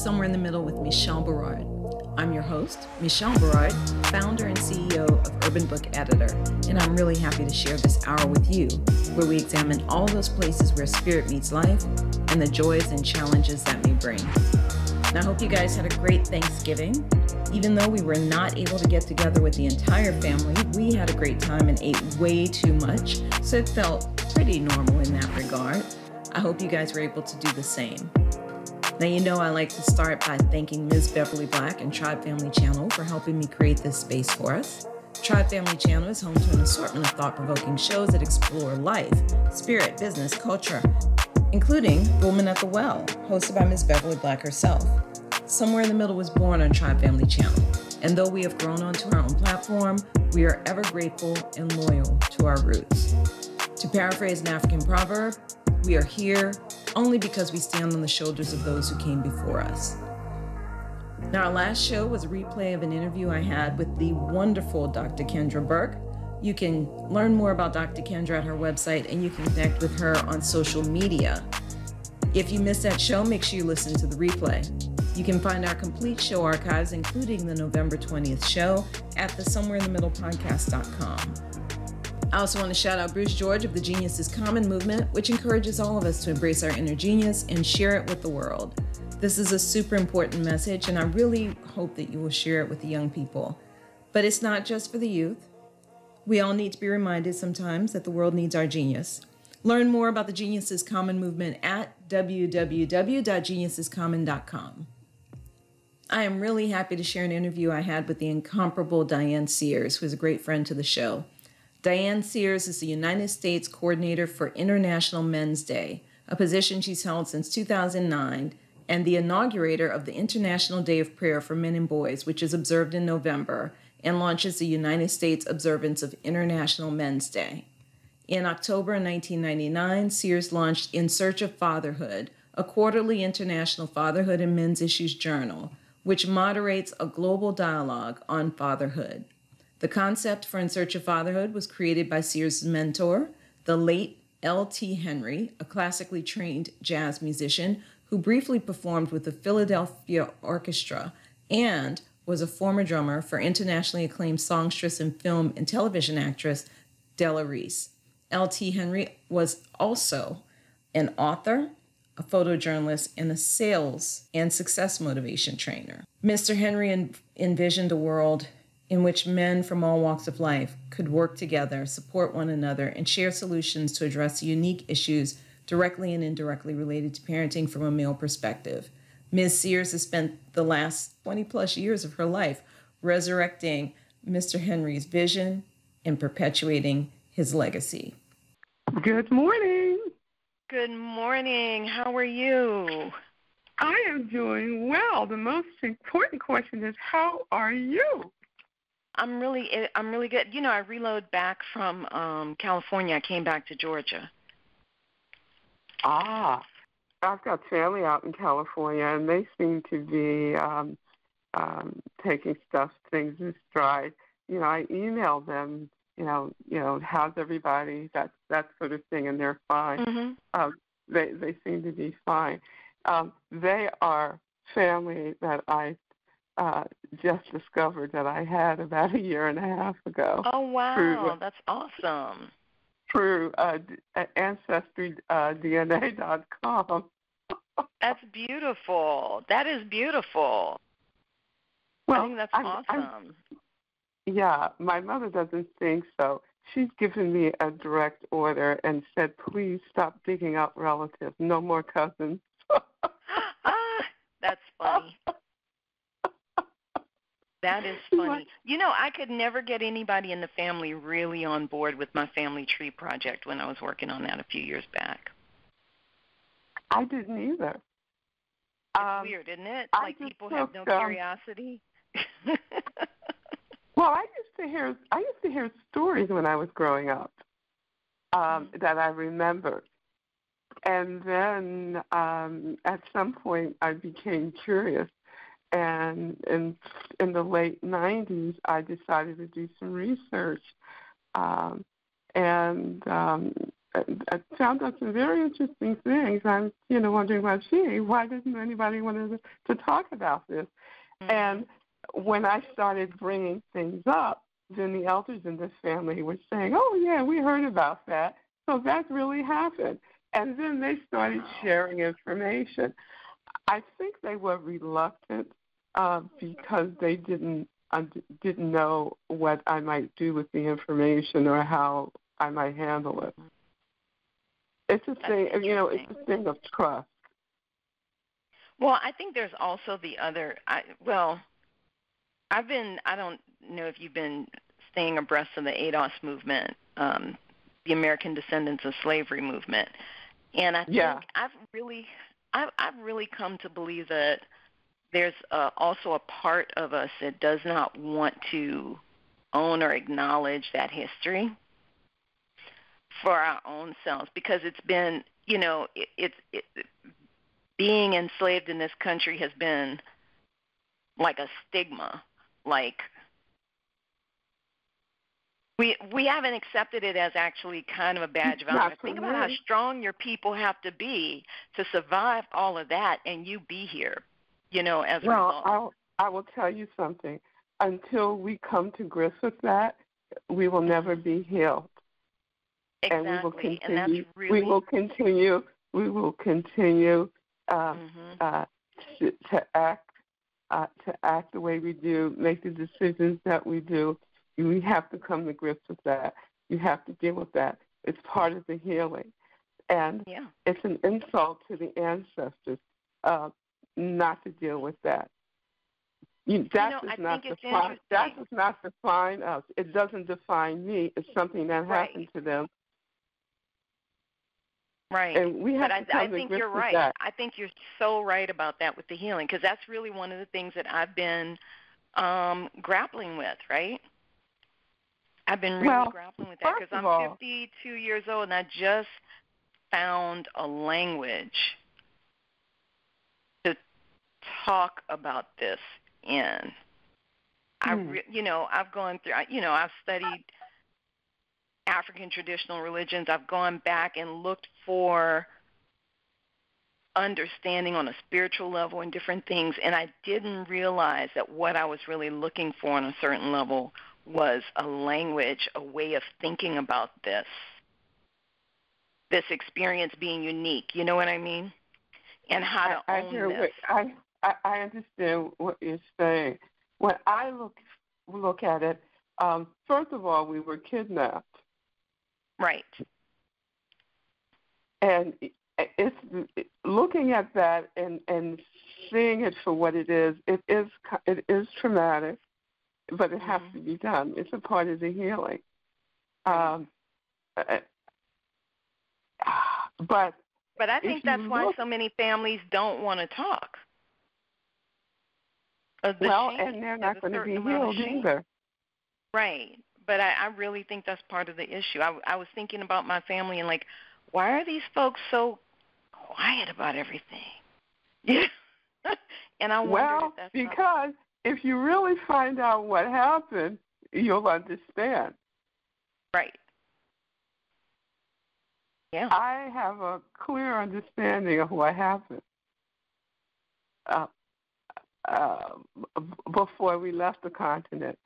Somewhere in the Middle with Michelle Berard. I'm your host, Michelle Berard, founder and CEO of Urban Book Editor, and I'm really happy to share this hour with you, where we examine all those places where spirit meets life and the joys and challenges that may bring. And I hope you guys had a great Thanksgiving. Even though we were not able to get together with the entire family, we had a great time and ate way too much, so it felt pretty normal in that regard. I hope you guys were able to do the same. Now, you know, I like to start by thanking Ms. Beverly Black and Tribe Family Channel for helping me create this space for us. Tribe Family Channel is home to an assortment of thought provoking shows that explore life, spirit, business, culture, including Woman at the Well, hosted by Ms. Beverly Black herself. Somewhere in the Middle was born on Tribe Family Channel, and though we have grown onto our own platform, we are ever grateful and loyal to our roots. To paraphrase an African proverb, we are here only because we stand on the shoulders of those who came before us. Now, our last show was a replay of an interview I had with the wonderful Dr. Kendra Burke. You can learn more about Dr. Kendra at her website and you can connect with her on social media. If you missed that show, make sure you listen to the replay. You can find our complete show archives, including the November 20th show, at the Somewhere I also want to shout out Bruce George of the Genius is Common movement, which encourages all of us to embrace our inner genius and share it with the world. This is a super important message, and I really hope that you will share it with the young people. But it's not just for the youth. We all need to be reminded sometimes that the world needs our genius. Learn more about the Genius is Common movement at www.geniusiscommon.com. I am really happy to share an interview I had with the incomparable Diane Sears, who is a great friend to the show. Diane Sears is the United States Coordinator for International Men's Day, a position she's held since 2009, and the inaugurator of the International Day of Prayer for Men and Boys, which is observed in November and launches the United States observance of International Men's Day. In October 1999, Sears launched In Search of Fatherhood, a quarterly international fatherhood and men's issues journal, which moderates a global dialogue on fatherhood. The concept for In Search of Fatherhood was created by Sears' mentor, the late L.T. Henry, a classically trained jazz musician who briefly performed with the Philadelphia Orchestra and was a former drummer for internationally acclaimed songstress and film and television actress Della Reese. L.T. Henry was also an author, a photojournalist, and a sales and success motivation trainer. Mr. Henry en- envisioned a world in which men from all walks of life could work together, support one another, and share solutions to address unique issues directly and indirectly related to parenting from a male perspective. Ms. Sears has spent the last 20 plus years of her life resurrecting Mr. Henry's vision and perpetuating his legacy. Good morning. Good morning. How are you? I am doing well. The most important question is how are you? I'm really eh, I'm really good. You know, I reload back from um California. I came back to Georgia. Ah, I've got family out in California, and they seem to be um, um, taking stuff things in stride. You know, I email them. You know, you know, how's everybody? That that sort of thing, and they're fine. Mm-hmm. Um, they they seem to be fine. Um, they are family that I uh, just discovered that I had about a year and a half ago. Oh wow, through, that's awesome. Through uh, uh ancestry.dna.com. Uh, that's beautiful. That is beautiful. Well, I think that's I'm, awesome. I'm, yeah, my mother doesn't think so. She's given me a direct order and said, please stop digging up relatives. No more cousins. ah, that's funny. That is funny. You know, I could never get anybody in the family really on board with my family tree project when I was working on that a few years back. I didn't either. It's um, weird, isn't it? I Like people have no um, curiosity. Well, I used to hear I used to hear stories when I was growing up um, Mm-hmm. that I remembered, and then um, at some point I became curious, and in in the late '90s I decided to do some research, um, and um, I found out some very interesting things. I'm, you know, wondering why gee, why didn't anybody want to, to talk about this? Mm-hmm. And when I started bringing things up, then the elders in this family were saying, "Oh yeah, we heard about that. So that really happened." And then they started sharing information. I think they were reluctant uh, because they didn't uh, didn't know what I might do with the information or how I might handle it. It's a thing, you know, it's a thing of trust. Well, I think there's also the other. I, well, I've been. I don't know if you've been staying abreast of the ADOS movement, um, the American Descendants of Slavery movement, and I think yeah. I've really, I've, I've really come to believe that there's uh, also a part of us that does not want to own or acknowledge that history for our own selves because it's been you know it's it, it being enslaved in this country has been like a stigma like we we haven't accepted it as actually kind of a badge of honor. Think about how strong your people have to be to survive all of that, and you be here, you know, as a well, result. I'll, I will tell you something. Until we come to grips with that, we will never be healed. Exactly. And we will continue. Really... We will continue. We will continue uh, mm-hmm. uh, to, to act uh, to act the way we do, make the decisions that we do. We have to come to grips with that. You have to deal with that. It's part of the healing, and yeah. it's an insult to the ancestors uh, not to deal with that. You, that you know, does not define that does not define us. It doesn't define me. It's something that right. happened to them Right. And we have but to I, I think you're right. That. I think you're so right about that with the healing because that's really one of the things that I've been um, grappling with, right? I've been really well, grappling with that because I'm all, 52 years old and I just found a language talk about this in. Hmm. I, re- you know, I've gone through. You know, I've studied African traditional religions, I've gone back and looked for understanding on a spiritual level and different things, and I didn't realize that what I was really looking for on a certain level was a language, a way of thinking about this, this experience being unique. You know what I mean? And how to I, own I hear this. What, I, I understand what you're saying. When I look look at it, um, first of all, we were kidnapped. Right. And it's looking at that and and seeing it for what it is. It is it is traumatic, but it has mm-hmm. to be done. It's a part of the healing. Um, uh, but but I think that's look, why so many families don't want to talk. Well, and they're not going to be healed either. Right but I, I really think that's part of the issue. I, I was thinking about my family and like, why are these folks so quiet about everything? Yeah, and I wonder well, if because if you really find out what happened, you'll understand. Right. Yeah. I have a clear understanding of what happened uh, uh, before we left the continent.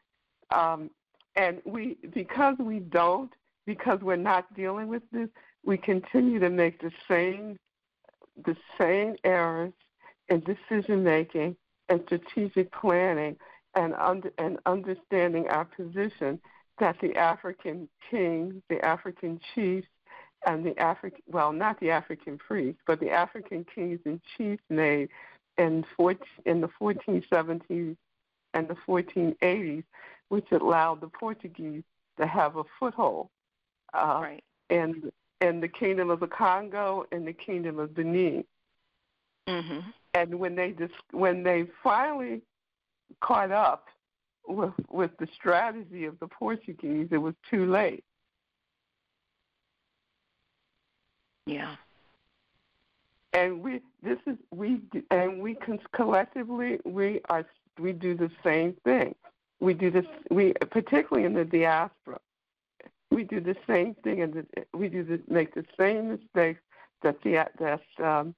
Um, and we, because we don't, because we're not dealing with this, we continue to make the same, the same errors in decision making and strategic planning and under, and understanding our position that the African king, the African chiefs, and the African well, not the African priests, but the African kings and chiefs made in 14, in the 1470s and the 1480s which allowed the Portuguese to have a foothold uh, right. in in the kingdom of the Congo and the kingdom of Benin. Mm-hmm. And when they dis- when they finally caught up with with the strategy of the Portuguese, it was too late. Yeah. And we this is we and we collectively we are we do the same thing. We do this, we particularly in the diaspora, we we do the same thing, and we do the, make the same mistakes that the that um,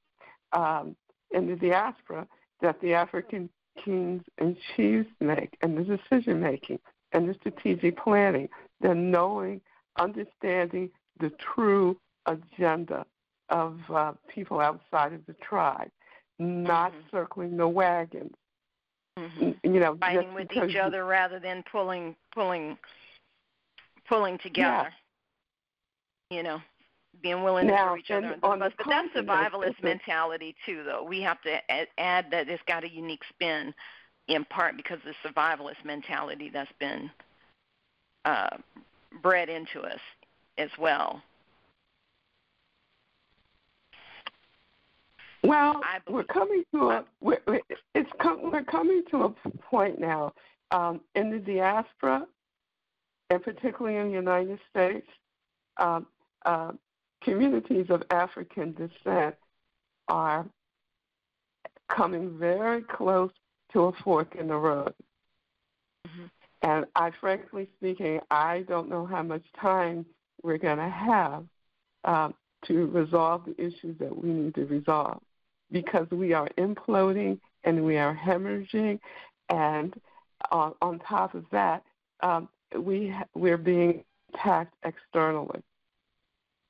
um, in the diaspora that the African kings and chiefs make, and the decision making, and the strategic planning, the knowing, understanding the true agenda of uh, people outside of the tribe, not mm-hmm. circling the wagons. Mm-hmm. You know, fighting with each other rather than pulling, pulling, pulling together. Yeah. You know, being willing now, to throw each other on the bus. But that's survivalist mentality too, though. We have to add that it's got a unique spin, in part because of the survivalist mentality that's been uh, bred into us as well. Well, we're coming to a we're, it's com- we're coming to a point now um, in the diaspora, and particularly in the United States, um, uh, communities of African descent are coming very close to a fork in the road. Mm-hmm. And I, frankly speaking, I don't know how much time we're going to have um, to resolve the issues that we need to resolve because we are imploding and we are hemorrhaging, and uh, on top of that, um, we ha- we're being attacked externally.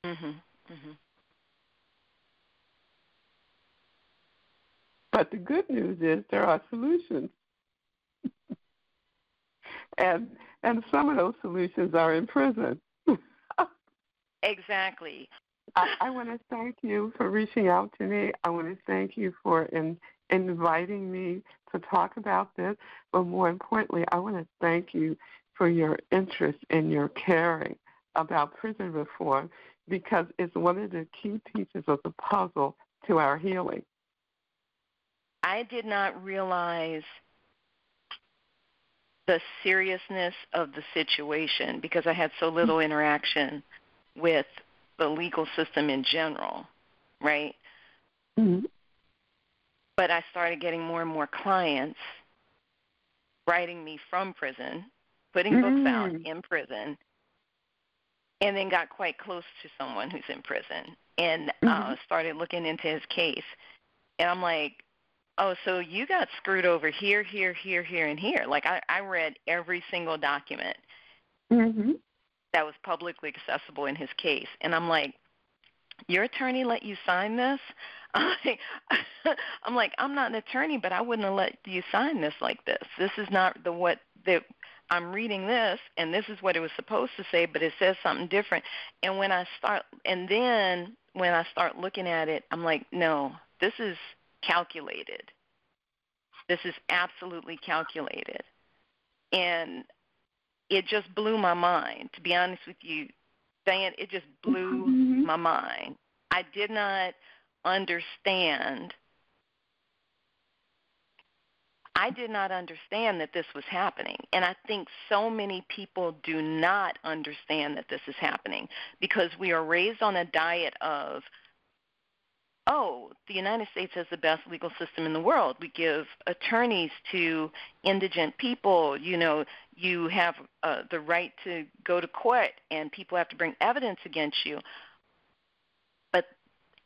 Mm-hmm. Mm-hmm. But the good news is there are solutions. and and some of those solutions are in prison. exactly. I, want to thank you for reaching out to me. I want to thank you for in, inviting me to talk about this. But more importantly, I want to thank you for your interest and your caring about prison reform because it's one of the key pieces of the puzzle to our healing. I did not realize the seriousness of the situation because I had so little interaction with the legal system in general, right? Mm-hmm. But I started getting more and more clients writing me from prison, putting mm-hmm. books out in prison, and then got quite close to someone who's in prison and uh, mm-hmm. uh, started looking into his case. And I'm like, oh, so you got screwed over here, here, here, here, and here. Like I, I read every single document mm-hmm. That was publicly accessible in his case, and I'm like, your attorney let you sign this? I'm like, I'm not an attorney, but I wouldn't have let you sign this like this. This is not the what that I'm reading this and this is what it was supposed to say, but it says something different. And when I start, and then when I start looking at it, I'm like, no, this is calculated. This is absolutely calculated. And it just blew my mind, to be honest with you. Diane, it just blew mm-hmm. my mind. I did not understand I did not understand that this was happening. And I think so many people do not understand that this is happening because we are raised on a diet of, oh, the United States has the best legal system in the world. We give attorneys to indigent people. You know, you have uh, the right to go to court, and people have to bring evidence against you. But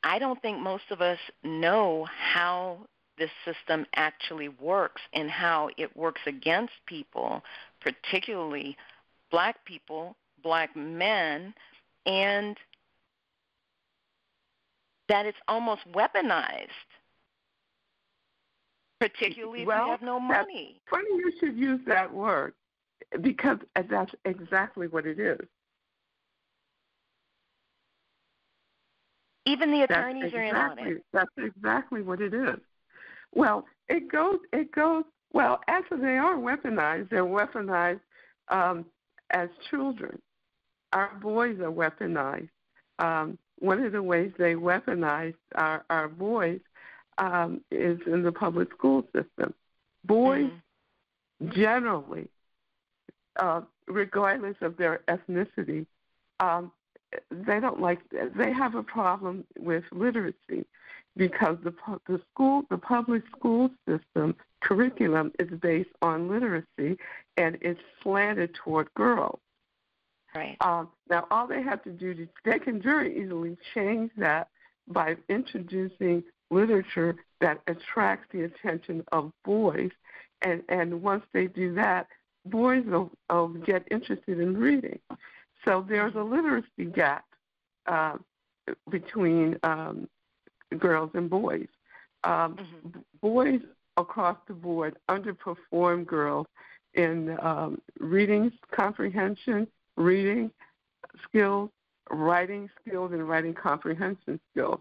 I don't think most of us know how this system actually works and how it works against people, particularly black people, black men, and that it's almost weaponized, particularly well, if you have no money. Funny you should use that word because that's exactly what it is. Even the attorneys exactly, are in on it. That's exactly what it is. Well, it goes. It goes. Well, actually, they are weaponized. They're weaponized um, as children. Our boys are weaponized. Um, one of the ways they weaponize our, our boys um, is in the public school system. Boys mm-hmm. generally, uh, regardless of their ethnicity, um, they don't like. They have a problem with literacy because the the school the public school system curriculum is based on literacy and it's slanted toward girls. Right. Um, now, all they have to do, they can very easily change that by introducing literature that attracts the attention of boys. And, and once they do that, boys will, will get interested in reading. So there's a literacy gap uh, between um, girls and boys. Um, mm-hmm. Boys across the board underperform girls in um, reading comprehension, reading skills, writing skills, and writing comprehension skills.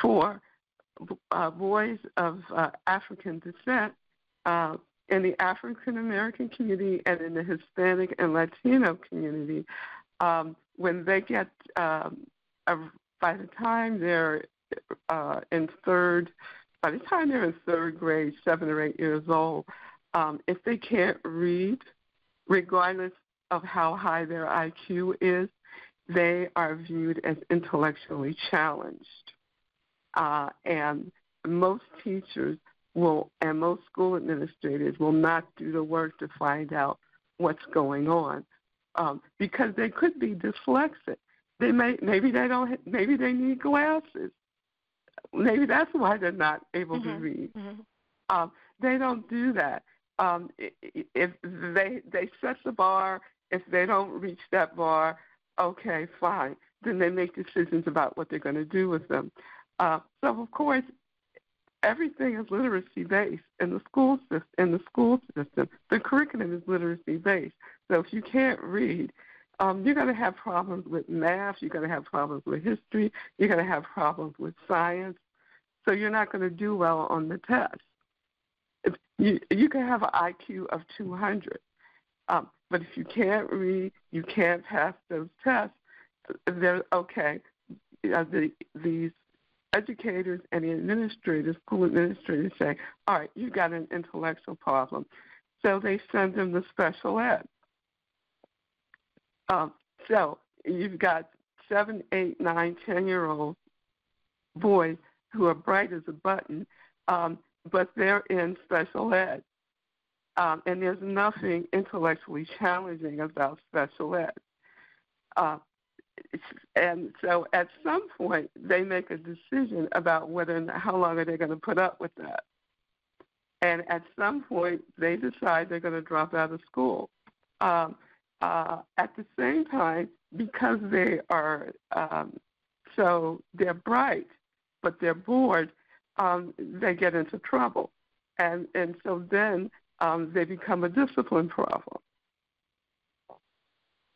For uh, boys of uh, African descent, uh, in the African American community and in the Hispanic and Latino community, um, when they get um, by the time they're uh, in third, by the time they're in third grade, seven or eight years old, um, if they can't read, regardless of how high their IQ is, they are viewed as intellectually challenged. Uh, and most teachers will, and most school administrators will not do the work to find out what's going on um, because they could be dyslexic. They may, maybe they don't, maybe they need glasses. Maybe that's why they're not able mm-hmm. to read. Mm-hmm. Um, they don't do that. Um, if they they set the bar, if they don't reach that bar, okay, fine. Then they make decisions about what they're going to do with them. Uh, so of course, everything is literacy based in the school system. In the school system, the curriculum is literacy based. So if you can't read, um, you're going to have problems with math. You're going to have problems with history. You're going to have problems with science. So you're not going to do well on the test. You you can have an IQ of 200, um, but if you can't read, you can't pass those tests. They're okay. The, these educators and the administrators, school administrators say, all right, you've got an intellectual problem. So they send them to special ed. Um, so you've got seven, eight, nine, ten year old boys who are bright as a button, um, but they're in special ed. Um, and there's nothing intellectually challenging about special ed. Uh, and so at some point they make a decision about whether and how long are they going to put up with that. And at some point they decide they're going to drop out of school. Um, uh, at the same time, because they are um, so they're bright, but they're bored, um, they get into trouble, and and so then um, they become a discipline problem.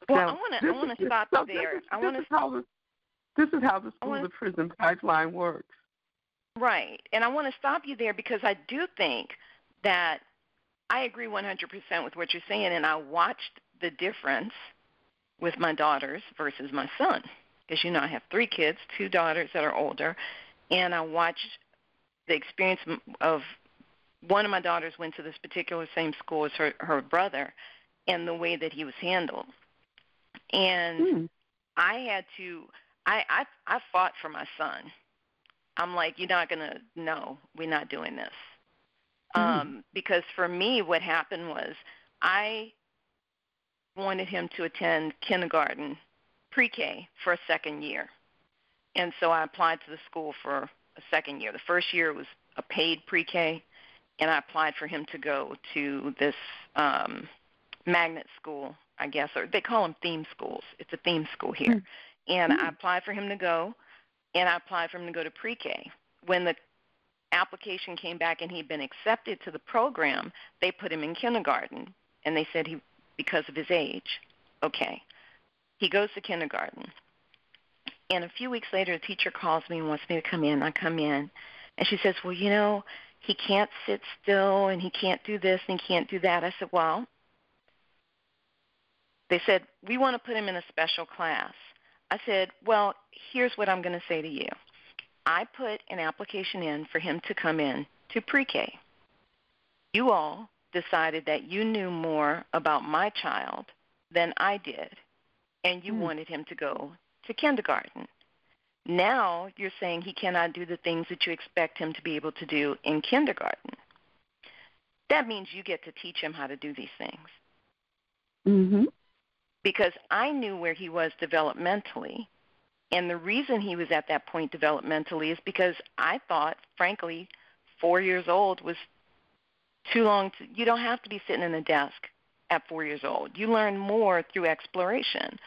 Well, now, I want to I want to stop so there. Is, I want to. How the, this is how the school to prison pipeline works. Right, and I want to stop you there because I do think that I agree 100% with what you're saying, and I watched the difference with my daughters versus my son. Because you know, I have three kids, two daughters that are older, and I watched the experience of one of my daughters went to this particular same school as her her brother, and the way that he was handled and hmm. I had to. I I I fought for my son. I'm like, you're not gonna. No, we're not doing this. Hmm. Um, because for me, what happened was I wanted him to attend kindergarten, pre-K for a second year, and so I applied to the school for a second year. The first year was a paid pre-K, and I applied for him to go to this um, magnet school I guess, or they call them theme schools. It's a theme school here. Mm-hmm. And I applied for him to go, and I applied for him to go to pre K. When the application came back and he'd been accepted to the program, they put him in kindergarten, and they said he, because of his age, okay. He goes to kindergarten. And a few weeks later, the teacher calls me and wants me to come in. I come in, and she says, Well, you know, he can't sit still, and he can't do this, and he can't do that. I said, Well, they said, We want to put him in a special class. I said, Well, here's what I'm going to say to you. I put an application in for him to come in to pre K. You all decided that you knew more about my child than I did, and you mm. wanted him to go to kindergarten. Now you're saying he cannot do the things that you expect him to be able to do in kindergarten. That means you get to teach him how to do these things. Mhm. because I knew where he was developmentally. And the reason he was at that point developmentally is because I thought, frankly, four years old was too long. To, you don't have to be sitting in a desk at four years old. You learn more through exploration.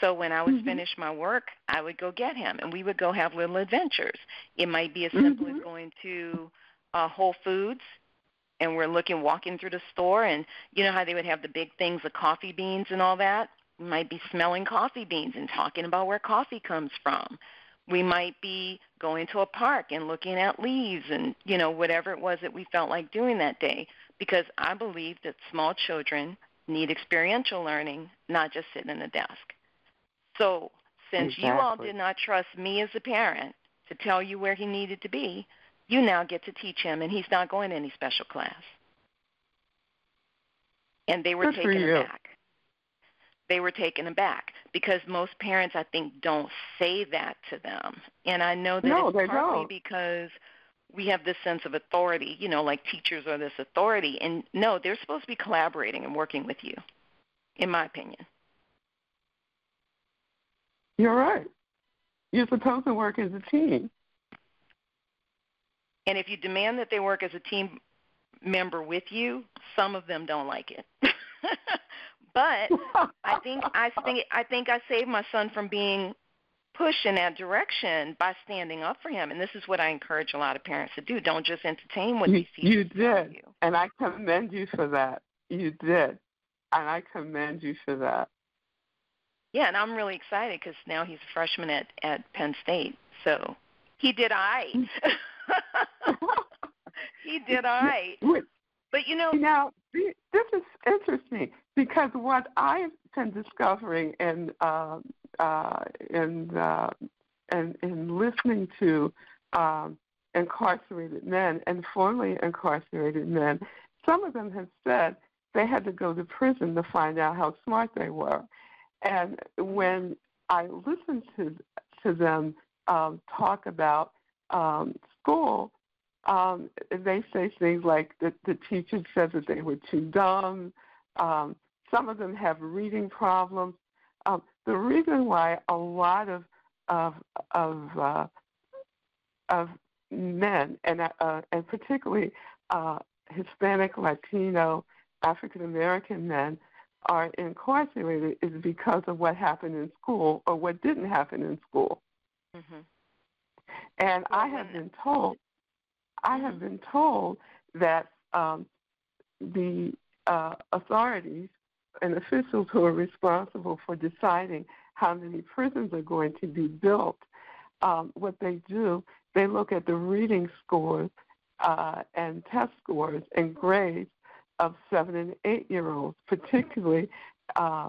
So when I would mm-hmm. finish my work, I would go get him, and we would go have little adventures. It might be as simple mm-hmm. as going to uh, Whole Foods, and we're looking, walking through the store, and you know how they would have the big things of coffee beans and all that. We might be smelling coffee beans and talking about where coffee comes from. We might be going to a park and looking at leaves and you know whatever it was that we felt like doing that day. Because I believe that small children need experiential learning, not just sitting in a desk. So, since exactly. you all did not trust me as a parent to tell you where he needed to be, you now get to teach him, and he's not going to any special class. And they were Good taken aback. They were taken aback because most parents, I think, don't say that to them. And I know that no, it's partly don't. because we have this sense of authority, you know, like teachers are this authority. And no, they're supposed to be collaborating and working with you, in my opinion. You're right. You're supposed to work as a team. And if you demand that they work as a team member with you, some of them don't like it. but I think I think I think I saved my son from being pushed in that direction by standing up for him. And this is what I encourage a lot of parents to do. Don't just entertain what you, these teachers you did, you. and I commend you for that. You did, and I commend you for that. Yeah, and I'm really excited because now he's a freshman at at Penn State. So he did I. he did I. But you know, now this is interesting because what I've been discovering and uh, uh, in uh, and in listening to um, incarcerated men and formerly incarcerated men, some of them have said they had to go to prison to find out how smart they were. And when I listen to to them um, talk about um, school, um, they say things like that the teacher said that they were too dumb. Um, some of them have reading problems. Um, the reason why a lot of of of, uh, of men and uh, and particularly uh, Hispanic, Latino, African American men are incarcerated is because of what happened in school or what didn't happen in school. Mm-hmm. And well, I have been told, I have been told that um, the uh, authorities and officials who are responsible for deciding how many prisons are going to be built, um, what they do, they look at the reading scores uh, and test scores and grades of seven and eight year olds, particularly uh,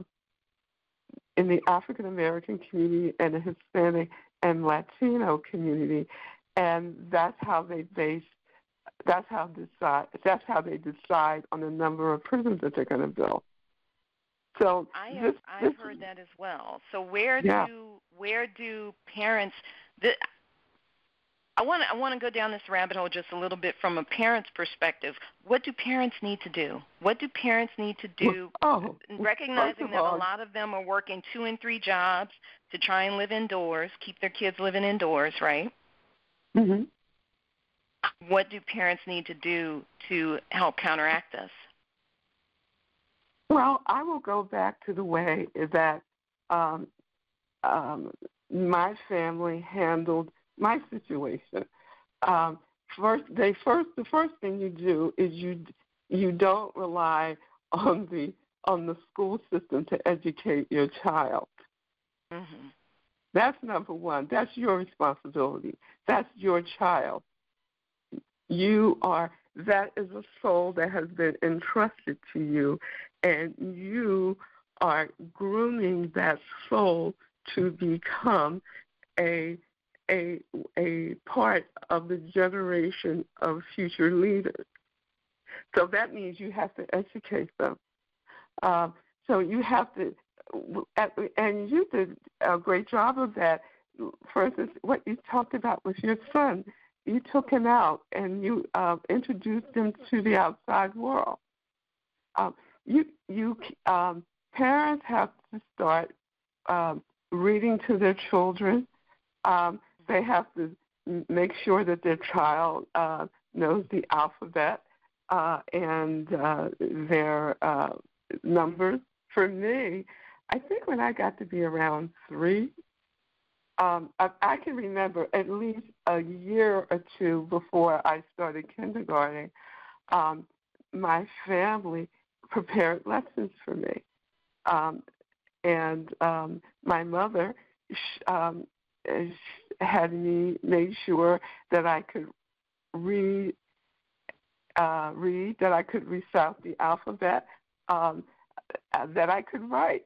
in the African American community and the Hispanic and Latino community, and that's how they base. That's how decide. That's how they decide on the number of prisons that they're going to build. So I have, this, I've this, heard that as well. So where yeah. do where do parents? The, I want to I want to go down this rabbit hole just a little bit from a parent's perspective. What do parents need to do? What do parents need to do? Oh, recognizing that a lot of them are working two and three jobs to try and live indoors, keep their kids living indoors, right? Mm-hmm. What do parents need to do to help counteract this? Well, I will go back to the way that um, um, my family handled my situation. Um, first, they first the first thing you do is you you don't rely on the on the school system to educate your child. Mm-hmm. That's number one. That's your responsibility. That's your child. You are that is a soul that has been entrusted to you, and you are grooming that soul to become a a a part of the generation of future leaders. So that means you have to educate them. Um, so you have to, and you did a great job of that. For instance, what you talked about with your son, you took him out and you uh, introduced him to the outside world. Um, you you um, parents have to start um, reading to their children. Um, they have to make sure that their child uh, knows the alphabet uh, and uh, their uh, numbers. For me, I think when I got to be around three, um, I, I can remember at least a year or two before I started kindergarten, um, my family prepared lessons for me. Um, and um, my mother um, had me made sure that I could read, uh, read, that I could recite the alphabet, um, that I could write.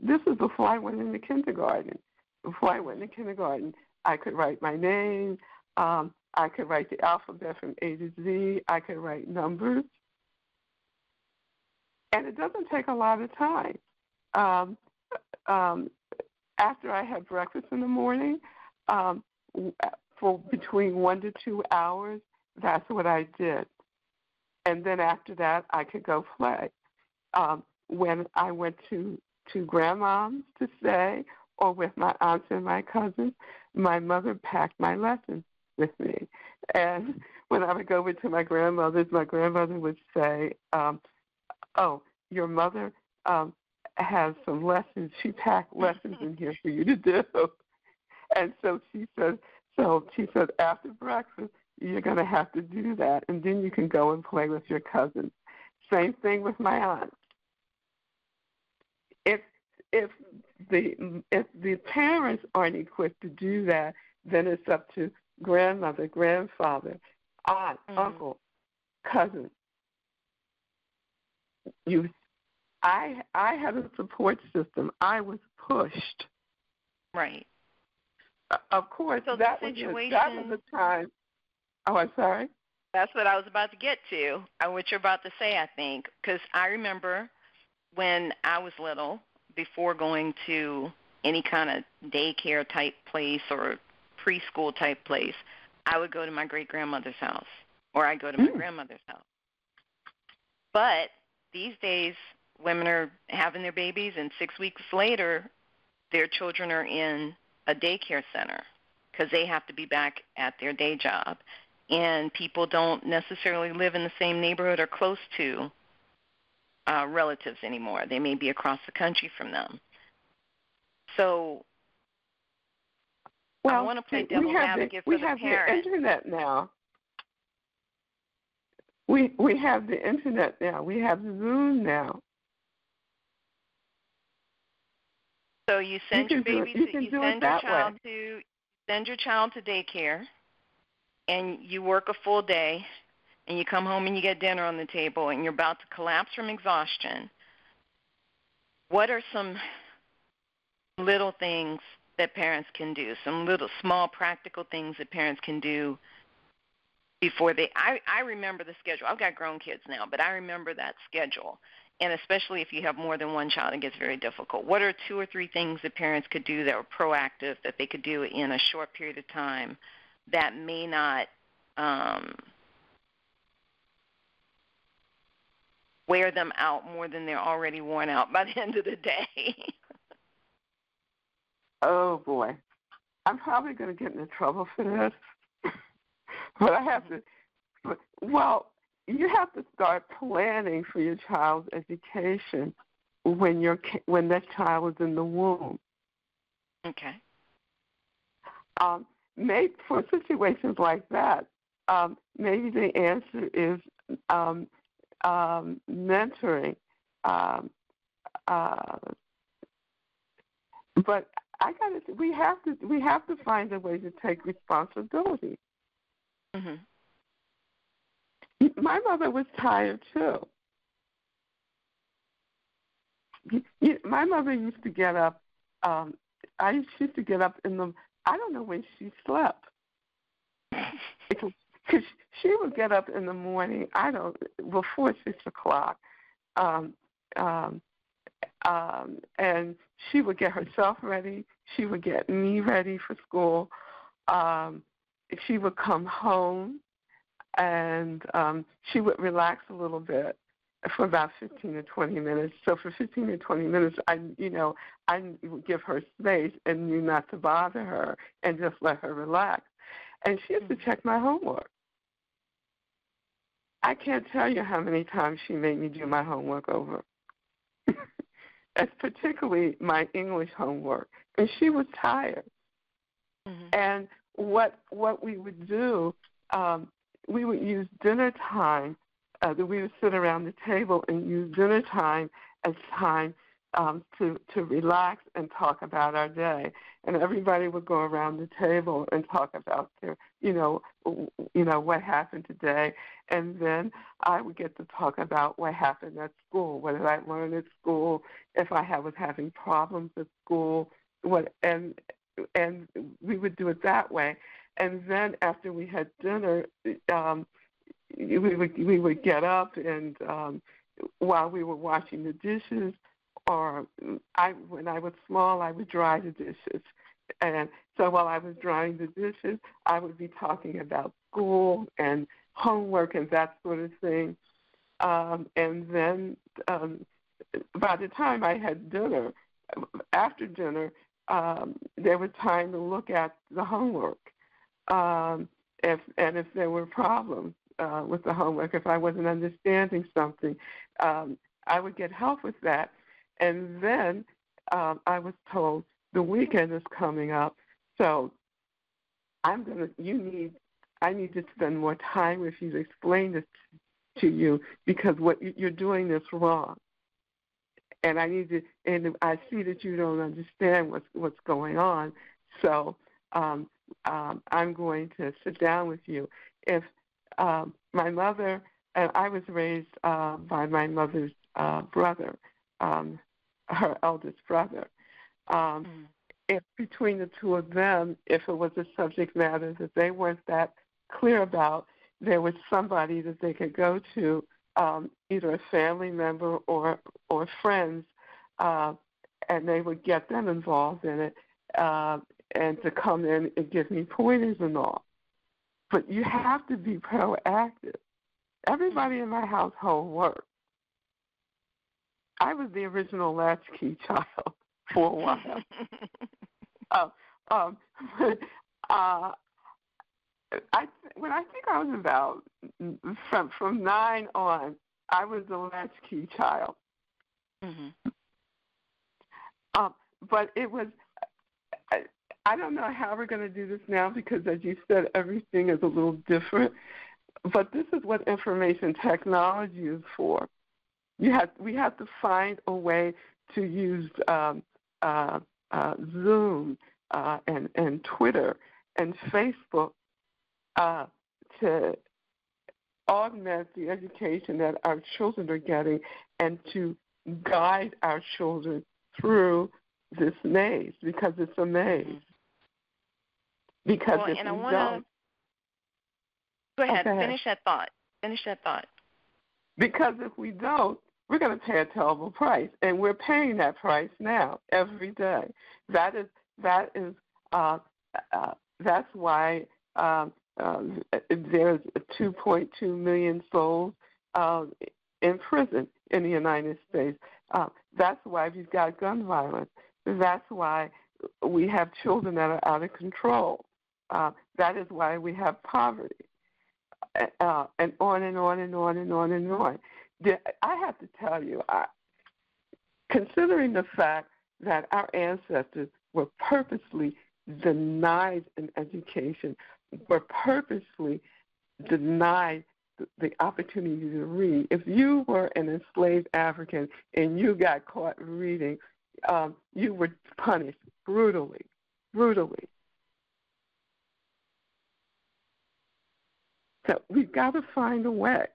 This is before I went into kindergarten. Before I went into kindergarten, I could write my name. Um, I could write the alphabet from A to Z. I could write numbers. And it doesn't take a lot of time. Um, um, after I had breakfast in the morning, um, for between one to two hours, that's what I did. And then after that, I could go play. Um, when I went to to grandmom's to stay, or with my aunts and my cousins, my mother packed my lessons with me. And when I would go over to my grandmother's, my grandmother would say, um, "Oh, your mother um, has some lessons. She packed lessons in here for you to do." And so she said, "So she said after breakfast, you're going to have to do that, and then you can go and play with your cousins." Same thing with my aunt. If if the if the parents aren't equipped to do that, then it's up to grandmother, grandfather, aunt, mm-hmm. uncle, cousin. You, I, I had a support system. I was pushed. Right. Uh, of course, so that was a, that was a time. Oh, I'm sorry. That's what I was about to get to. Uh, what you're about to say, I think, because I remember when I was little, before going to any kind of daycare type place or preschool type place, I would go to my great grandmother's house or I go to my mm. grandmother's house. But these days, women are having their babies, and six weeks later, their children are in a daycare center because they have to be back at their day job. And people don't necessarily live in the same neighborhood or close to uh, relatives anymore. They may be across the country from them. So well, I want to play devil's advocate for the parent. We have the internet now. We we have the internet now. We have Zoom now. So you send you your baby you to you send your child way. to send your child to daycare, and you work a full day, and you come home and you get dinner on the table, and you're about to collapse from exhaustion. What are some little things that parents can do, some little small practical things that parents can do before they I I remember the schedule. I've got grown kids now, but I remember that schedule. And especially if you have more than one child, it gets very difficult. What are two or three things that parents could do that were proactive that they could do in a short period of time that may not um, wear them out more than they're already worn out by the end of the day? oh boy, I'm probably going to get into trouble for this, but I have to. Well, you have to start planning for your child's education when your when that child is in the womb. Okay. Um, maybe for situations like that, um, maybe the answer is um, um, mentoring. Um, uh, but I got to. We have to. We have to find a way to take responsibility. Mm-hmm. My mother was tired too. My mother used to get up. Um, I used to get up in the. I don't know when she slept. Because she would get up in the morning. I don't before six o'clock. Um, um, um, and she would get herself ready. She would get me ready for school. Um, she would come home and um, she would relax a little bit, for about 15 to 20 minutes. So for 15 to 20 minutes, I, you know, I would give her space and knew not to bother her and just let her relax. And she used to check my homework. I can't tell you how many times she made me do my homework over. It's particularly my English homework. And she was tired. Mm-hmm. And what what we would do, um, we would use dinner time uh, that we would sit around the table and use dinner time as time um, to to relax and talk about our day. And everybody would go around the table and talk about their, you know, you know what happened today. And then I would get to talk about what happened at school, what did I learn at school, if I was having problems at school, what and and we would do it that way. And then after we had dinner, um, we would we would get up and um, while we were washing the dishes, or I when I was small, I would dry the dishes, and so while I was drying the dishes, I would be talking about school and homework and that sort of thing. Um, and then um, by the time I had dinner, after dinner, um, there was time to look at the homework. Um, if and if there were problems, uh, with the homework. If I wasn't understanding something, um, I would get help with that. And then um, I was told the weekend is coming up, so I'm gonna. You need. I need to spend more time with you to explain this to you because what you're doing this wrong. And I need to. And I see that you don't understand what's what's going on. So um, um, I'm going to sit down with you. If um, my mother, and I was raised uh, by my mother's uh, brother, um, her eldest brother. Um, mm. If between the two of them, if it was a subject matter that they weren't that clear about, there was somebody that they could go to, um, either a family member or or friends, uh, and they would get them involved in it, uh, and to come in and give me pointers and all. But you have to be proactive. Everybody in my household worked. I was the original latchkey child for a while. uh, um, uh, I when I think I was about from from nine on, I was the latchkey child. Mm-hmm. Um, but it was I don't know how we're going to do this now because, as you said, everything is a little different. But this is what information technology is for. You have, we have to find a way to use um, uh, uh, Zoom uh, and, and Twitter and Facebook uh, to augment the education that our children are getting and to guide our children through this maze because it's a maze. Because well, if and I wanna, don't, go ahead, okay. finish that thought. Finish that thought. Because if we don't, we're going to pay a terrible price, and we're paying that price now every day. That is that is uh, uh, that's why um, uh, there's 2.2 million souls uh, in prison in the United States. Uh, that's why we've got gun violence. That's why we have children that are out of control. Uh, that is why we have poverty. Uh, and on and on and on and on and on. I have to tell you, I, considering the fact that our ancestors were purposely denied an education, were purposely denied the opportunity to read. If you were an enslaved African and you got caught reading, um, you were punished brutally, brutally. So we've got to find a way.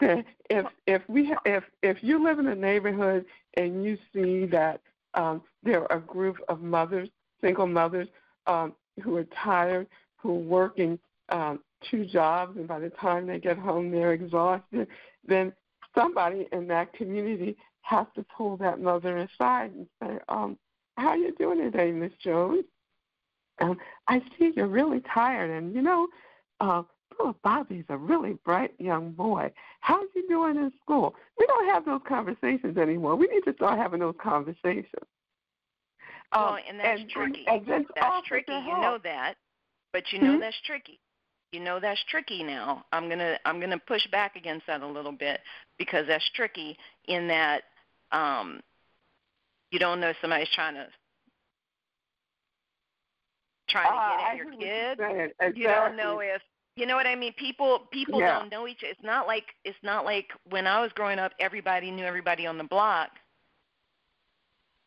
That If if we if if you live in a neighborhood and you see that um, there are a group of mothers, single mothers, um, who are tired, who are working um, two jobs, and by the time they get home they're exhausted, then somebody in that community has to pull that mother aside and say, um, "How are you doing today, Miss Jones? Um, I see you're really tired, and you know, uh, oh, Bobby's a really bright young boy. How's he doing in school? We don't have those conversations anymore. We need to start having those conversations. Well, um, and that's and, tricky. And, and that's tricky. You know that, but you know mm-hmm. that's tricky. You know that's tricky now. I'm gonna I'm gonna push back against that a little bit because that's tricky in that um, you don't know if somebody's trying to trying to uh, get at your kid. Exactly. You don't know if you know what I mean. People people yeah. don't know each. It's not like it's not like when I was growing up, everybody knew everybody on the block.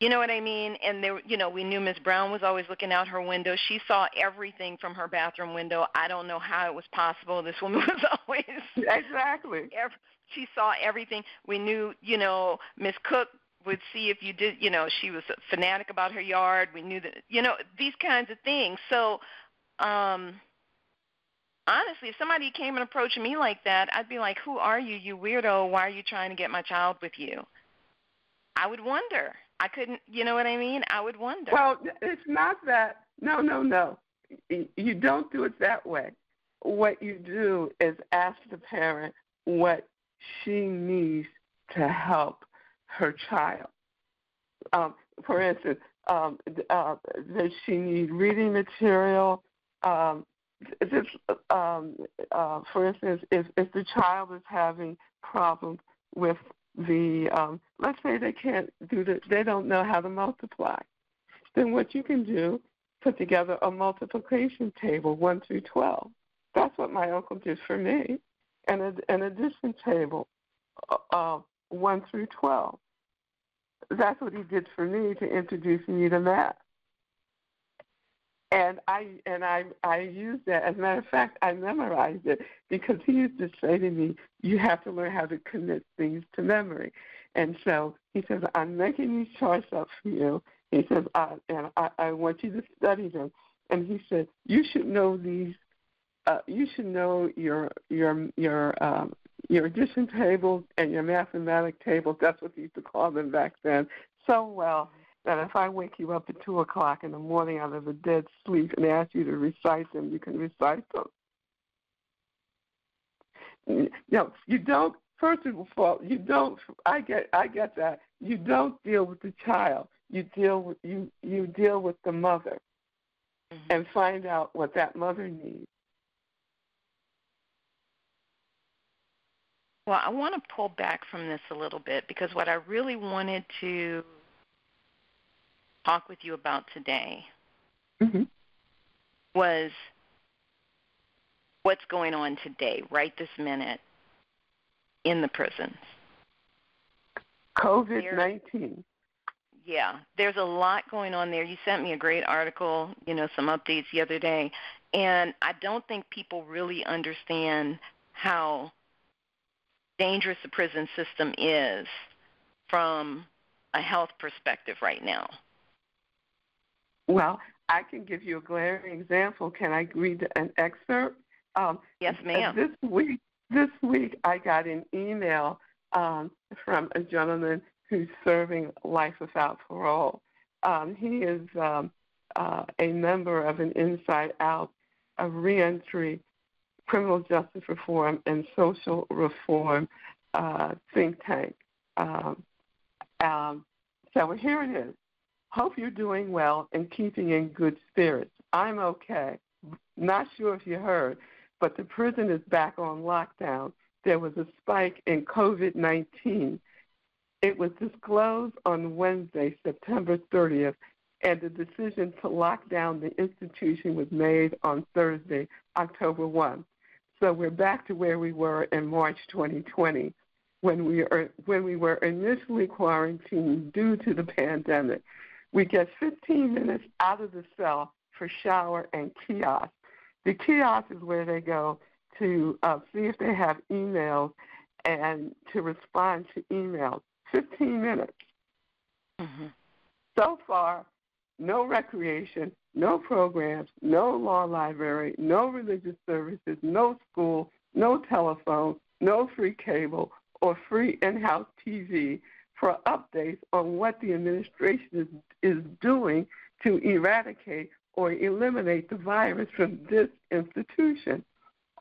You know what I mean? And there, you know, we knew Miss Brown was always looking out her window. She saw everything from her bathroom window. I don't know how it was possible. This woman was always exactly. Every, she saw everything. We knew, you know, Miss Cook would see if you did, you know, she was a fanatic about her yard. We knew that, you know, these kinds of things. So, um honestly, if somebody came and approached me like that, I'd be like, "Who are you, you weirdo? Why are you trying to get my child with you?" I would wonder. I couldn't, you know what I mean? I would wonder. Well, it's not that. No, no, no. You don't do it that way. What you do is ask the parent what she needs to help her child. Um, for instance, um, uh, does she need reading material? Um, this, um, uh, for instance, if, if the child is having problems with the um, let's say they can't do the they don't know how to multiply then what you can do put together a multiplication table one through twelve. That's what my uncle did for me. And a, an addition table uh, uh one through twelve. That's what he did for me to introduce me to math and I and I I used that. As a matter of fact, I memorized it because he used to say to me, "You have to learn how to commit things to memory." And so he says, "I'm making these charts up for you." He says, I, "And I, I want you to study them." And he said, "You should know these. Uh, you should know your your your um, your addition tables and your mathematic tables. That's what they used to call them back then. So well." That if I wake you up at 2 o'clock in the morning out of a dead sleep and ask you to recite them, you can recite them. You know, you don't, first of all, you don't, I get, I get that. You don't deal with the child. You deal with, you, you deal with the mother mm-hmm. and find out what that mother needs. Well, I want to pull back from this a little bit because what I really wanted to talk with you about today mm-hmm. was what's going on today, right this minute, in the prisons. COVID 19. Yeah, there's a lot going on there. You sent me a great article, you know, some updates the other day, and I don't think people really understand how dangerous the prison system is from a health perspective right now. Well, I can give you a glaring example. Can I read an excerpt? Um, yes, ma'am. This week, this week I got an email um, from a gentleman who's serving life without parole. Um, he is um, uh, a member of an Inside Out, a reentry, criminal justice reform, and social reform uh, think tank. Um, um, so here it is. Hope you're doing well and keeping in good spirits. I'm okay. Not sure if you heard, but the prison is back on lockdown. There was a spike in COVID 19. It was disclosed on Wednesday, September 30th, and the decision to lock down the institution was made on Thursday, October 1. So we're back to where we were in March 2020 when we, are, when we were initially quarantined due to the pandemic. We get 15 minutes out of the cell for shower and kiosk. The kiosk is where they go to uh, see if they have emails and to respond to emails. 15 minutes. Mm-hmm. So far, no recreation, no programs, no law library, no religious services, no school, no telephone, no free cable or free in house TV for updates on what the administration is, is doing to eradicate or eliminate the virus from this institution.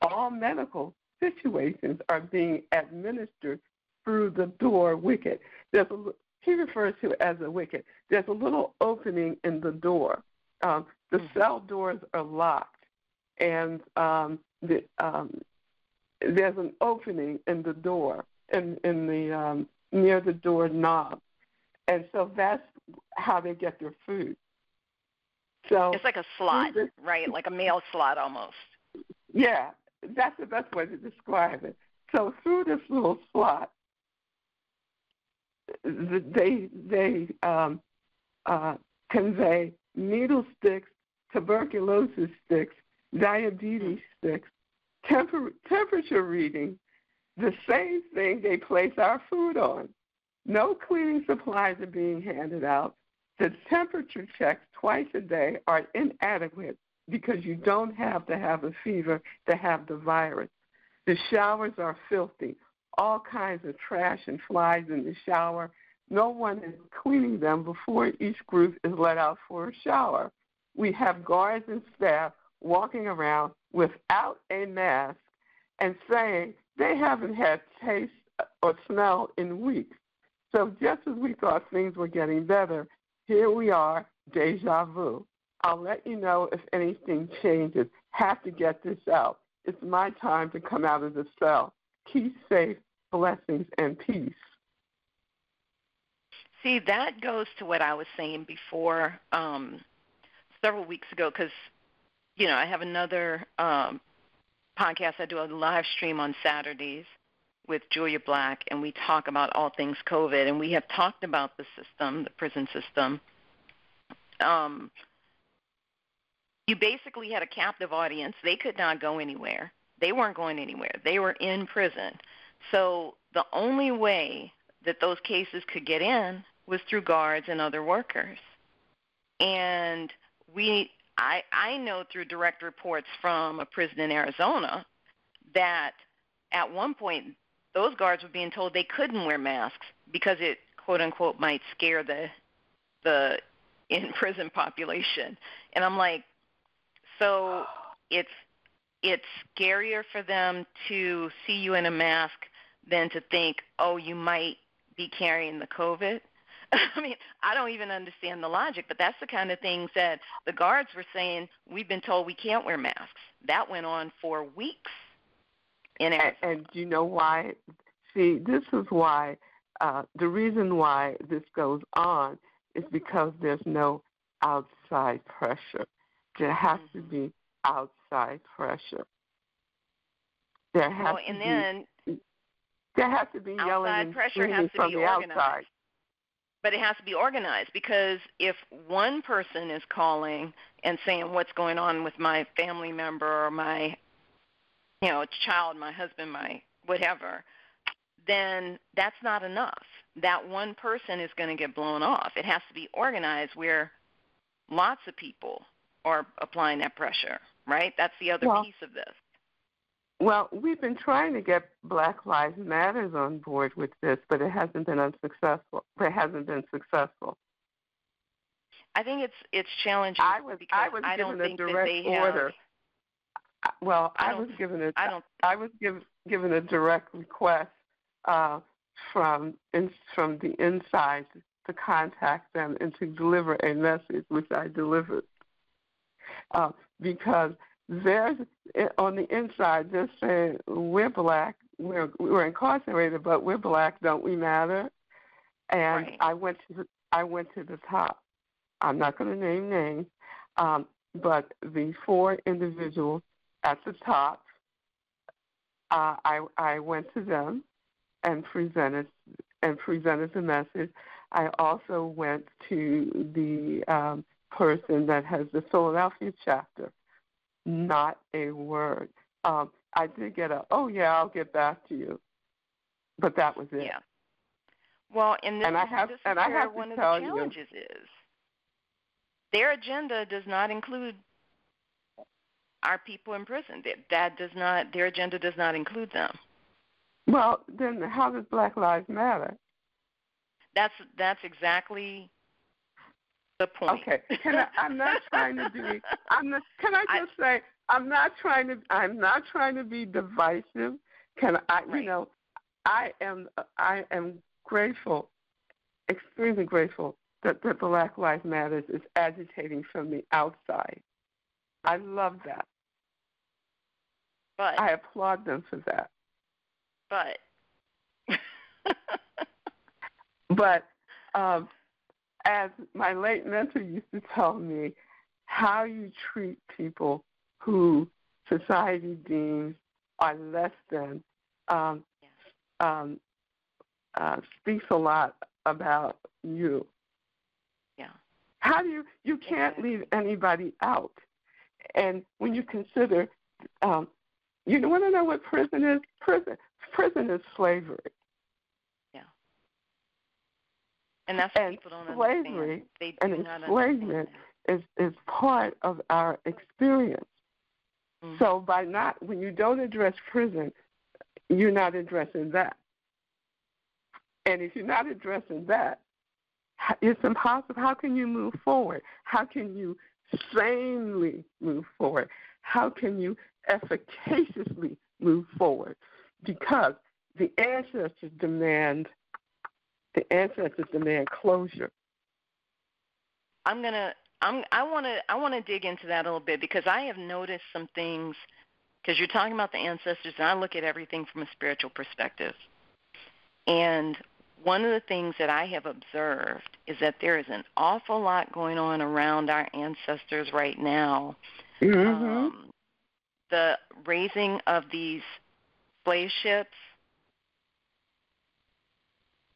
all medical situations are being administered through the door wicket. There's a, he refers to it as a wicket. There's a little opening in the door. Um, the mm-hmm. cell doors are locked, and um, the, um, there's an opening in the door in in the um, near the door knob, and so that's how they get their food. So it's like a slot, right? Like a mail slot almost. Yeah, that's the best way to describe it. So through this little slot, they they um, uh, convey needle sticks, tuberculosis sticks, diabetes sticks, temper- temperature reading, the same thing they place our food on. No cleaning supplies are being handed out. The temperature checks twice a day are inadequate because you don't have to have a fever to have the virus. The showers are filthy. All kinds of trash and flies in the shower. No one is cleaning them before each group is let out for a shower. We have guards and staff walking around without a mask and saying they haven't had taste or smell in weeks. So just as we thought things were getting better, here we are, deja vu. I'll let you know if anything changes. Have to get this out. It's my time to come out of the cell. Keep safe, blessings, and peace. See, that goes to what I was saying before um, several weeks ago because, you know, I have another um, podcast. I do a live stream on Saturdays with Julia Black, and we talk about all things COVID. And we have talked about the system, the prison system. Um, you basically had a captive audience. They could not go anywhere. They weren't going anywhere. They were in prison. So the only way that those cases could get in was through guards and other workers. And we I I know through direct reports from a prison in Arizona that at one point those guards were being told they couldn't wear masks because it quote unquote might scare the the in prison population. And I'm like, so it's it's scarier for them to see you in a mask than to think, oh, you might be carrying the COVID. I mean, I don't even understand the logic, but that's the kind of things that the guards were saying. We've been told we can't wear masks. That went on for weeks. In and, and do you know why? See, this is why. Uh, the reason why this goes on is because there's no outside pressure. There has mm-hmm. to be outside pressure. There has well, and to then be, there has to be yelling pressure has to from be the organized. outside. But it has to be organized because if one person is calling and saying what's going on with my family member or my you know, child, my husband, my whatever, then that's not enough. That one person is going to get blown off. It has to be organized where lots of people are applying that pressure, right? That's the other well, piece of this. Well, we've been trying to get Black Lives Matters on board with this, but it hasn't been unsuccessful. It hasn't been successful. I think it's it's challenging I was, because I, was I don't given think a direct order. Have, well, I, I, was given a I don't I was given given a direct request uh, from in, from the inside to contact them and to deliver a message, which I delivered. Uh, because there's on the inside they're saying we're black, we're we're incarcerated, but we're black, don't we matter? And right. I went to I went to the top. I'm not going to name names, um, but the four individuals at the top, uh, I I went to them and presented and presented the message. I also went to the um, person that has the Philadelphia chapter. Not a word. Um, I did get a, oh yeah, I'll get back to you, but that was it. Yeah. Well, and this, and I have, this is and where I have one of the challenges you, is. Their agenda does not include our people in prison. That does not. Their agenda does not include them. Well, then how does Black Lives Matter? That's that's exactly the point. Okay. Can I, I'm not trying to be. I'm not, can I just I, say I'm not trying to. I'm not trying to be divisive. Can I? Right. You know, I am. I am grateful, extremely grateful that, that Black Lives Matters is agitating from the outside. I love that. But I applaud them for that. but But um, as my late mentor used to tell me, how you treat people who society deems are less than um, Yes. um, uh, speaks a lot about you. yeah. How do you you can't Exactly. leave anybody out? And when you consider, um, you want to know what prison is? Prison prison is slavery. And that's And people don't slavery. They do and not enslavement understand is is part of our experience. Mhm. So by not when you don't address prison, you're not addressing that. And if you're not addressing that, it's impossible. How can you move forward? How can you sanely move forward? How can you efficaciously move forward? Because the ancestors demand the ancestors demand closure. I'm gonna I'm I wanna I wanna dig into that a little bit because I have noticed some things because you're talking about the ancestors and I look at everything from a spiritual perspective. And one of the things that I have observed is that there is an awful lot going on around our ancestors right now. Mm-hmm. Um, the raising of these slave ships,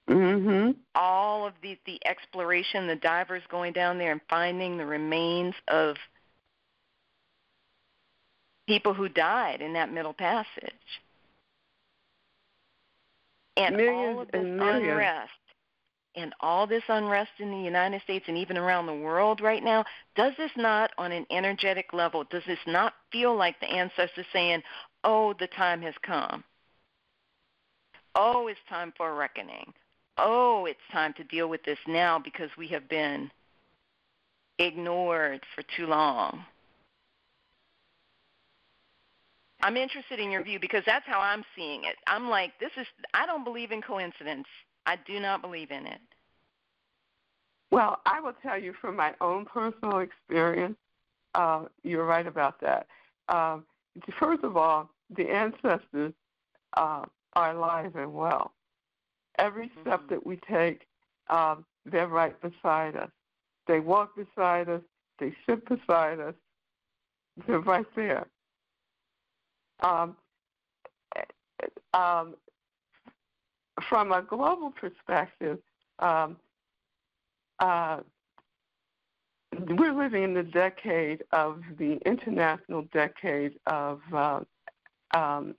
mm-hmm. all of the the exploration, the divers going down there and finding the remains of people who died in that middle passage. And all of this and millions. unrest and all this unrest in the United States and even around the world right now, does this not on an energetic level, does this not feel like the ancestors saying, Oh, the time has come? Oh, it's time for a reckoning oh, it's time to deal with this now because we have been ignored for too long. I'm interested in your view because that's how I'm seeing it. I'm like, this is, I don't believe in coincidence. I do not believe in it. Well, I will tell you from my own personal experience, uh, you're right about that. Um, first of all, the ancestors uh, are alive and well. Every step Mhm. that we take, um, they're right beside us. They walk beside us. They sit beside us. They're right there. Um, um, from a global perspective, um, uh, we're living in the decade of the international decade of uh, um,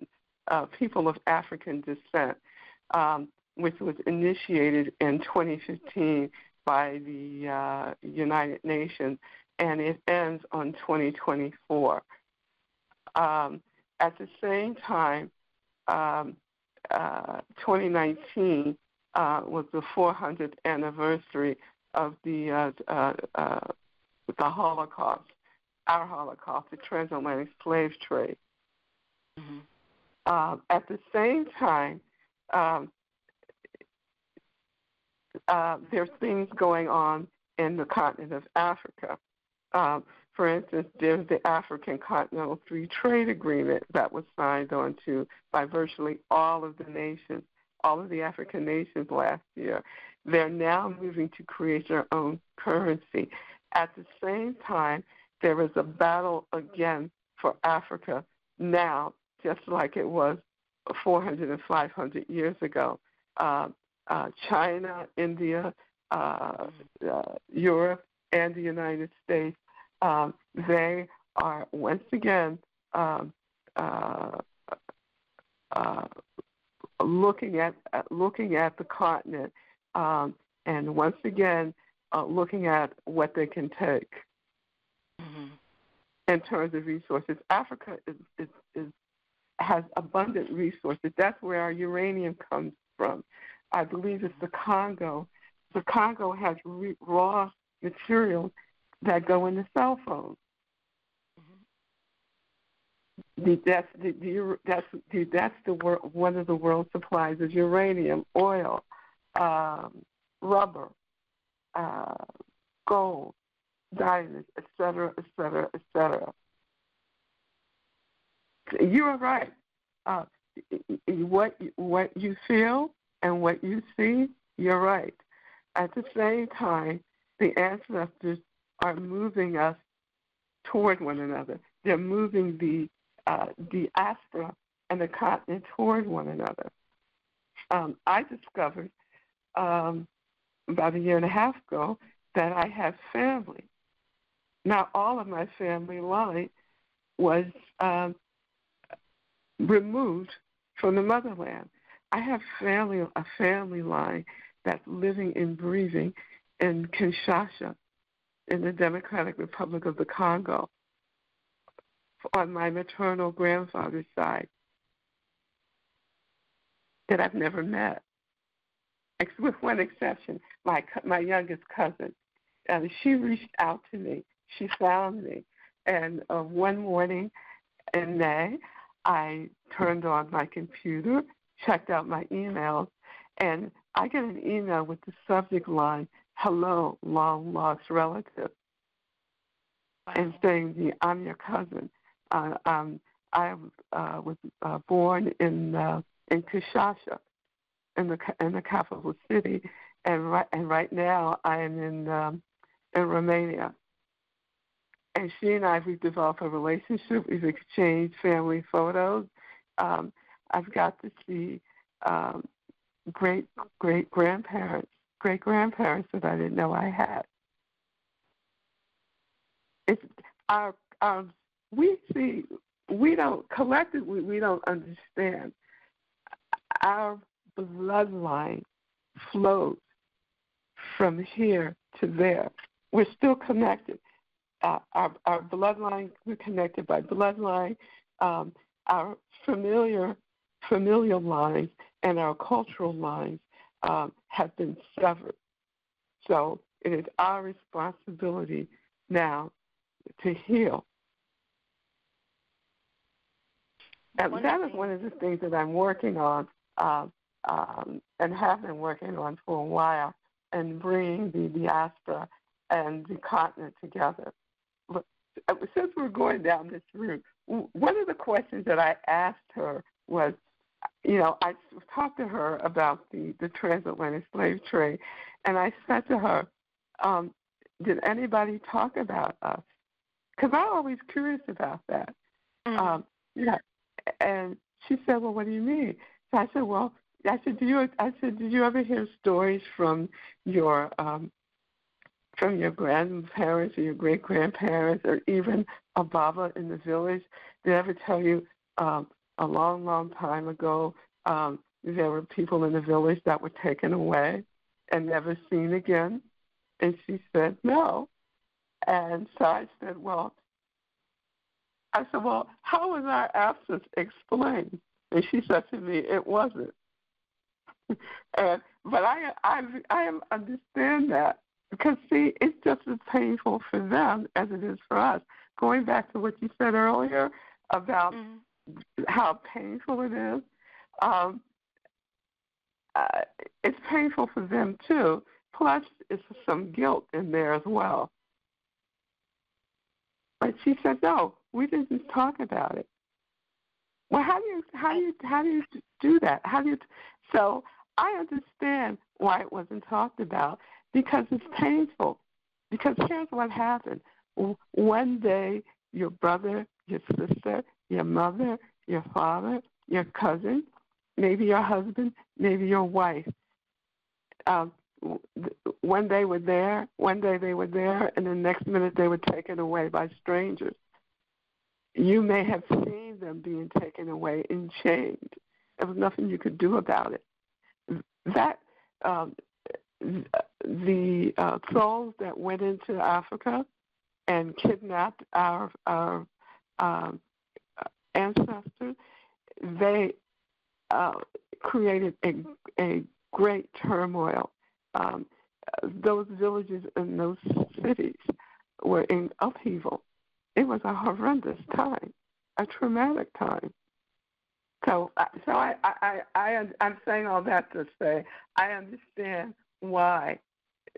uh, people of African descent, um, which was initiated in 2015 by the uh, United Nations, and it ends on 2024. Um, at the same time, um, uh, 2019 uh, was the 400th anniversary of the uh, uh, uh, the Holocaust, our Holocaust, the transatlantic slave trade. Mm-hmm. Uh, at the same time, um, uh, there's things going on in the continent of Africa. Um, for instance, there's the African Continental Free Trade Agreement that was signed on to by virtually all of the nations, all of the African nations last year. They're now moving to create their own currency. At the same time, there is a battle again for Africa now, just like it was 400 and 500 years ago. Uh, uh, China, India, uh, uh, Europe, and the United States, um, they are once again um, uh, uh, looking at uh, looking at the continent, um, and once again uh, looking at what they can take Mm-hmm. in terms of resources. Africa is, is, is has abundant resources. That's where our uranium comes from. I believe it's the Congo. The Congo has re- raw materials that go into cell phones. the, that's the, the that's the, that's the one of the world supplies is uranium, oil, um, rubber, uh, gold, diamonds, etc., etc., etc. You are right. Uh, what what you feel and what you see, you're right. At the same time, the ancestors are moving us toward one another. They're moving the uh, diaspora and the continent toward one another. Um, I discovered um, about a year and a half ago that I have family. Now, all of my family line was um, removed from the motherland. I have family, a family line that's living and breathing in Kinshasa, in the Democratic Republic of the Congo, on my maternal grandfather's side, that I've never met, with one exception, my my youngest cousin. Uh, she reached out to me. She found me, and uh, one morning in May, I turned on my computer, checked out my emails, and I get an email with the subject line, Hello, long lost relative. Wow. And saying, I'm your cousin. Uh, um, I uh, was uh, born in uh, in Kinshasa, in the in the capital city, and right and right now I am in um, in Romania and she and I we've developed a relationship. We've exchanged family photos. Um, I've got to see um, great great grandparents, great grandparents that I didn't know I had. It's our our we see we don't collectively we don't understand our bloodline flows from here to there. We're still connected uh, our, our bloodline, we're connected by bloodline, um, our familiar familial lines and our cultural lines um, have been severed. So it is our responsibility now to heal. And that is one of the things that I'm working on uh, um, and have been working on for a while, and bringing the diaspora and the continent together. But since we're going down this route, one of the questions that I asked her was, you know, I talked to her about the, the transatlantic slave trade, and I said to her, um, did anybody talk about us? Because I'm always curious about that. Mm-hmm. Um, yeah, and she said, well, what do you mean? So I said, well, I said, do you? I said, did you ever hear stories from your um, from your grandparents or your great grandparents or even a Baba in the village. They ever tell you um, a long, long time ago um, there were people in the village that were taken away and never seen again? And she said, no. And so I said, well, I said, well, how was our absence explained? And she said to me, it wasn't. and but I I I understand that because, see, it's just as painful for them as it is for us. Going back to what you said earlier about mm-hmm. How painful it is, um, uh, it's painful for them too. Plus, it's some guilt in there as well. But she said, "No, we didn't talk about it." Well, how do you how do you how do you do that? How do you? So I understand why it wasn't talked about because it's painful. Because here's what happened. One day, your brother, your sister, your mother, your father, your cousin, maybe your husband, maybe your wife. Um, one day were there, one day they were there, and the next minute they were taken away by strangers. You may have seen them being taken away and chained. There was nothing you could do about it. That um, the uh, souls that went into Africa and kidnapped our, our um, ancestors, they uh, created a, a great turmoil. Um, those villages and those cities were in upheaval. It was a horrendous time, a traumatic time. So, uh, so I, I, I, I'm saying all that to say I understand why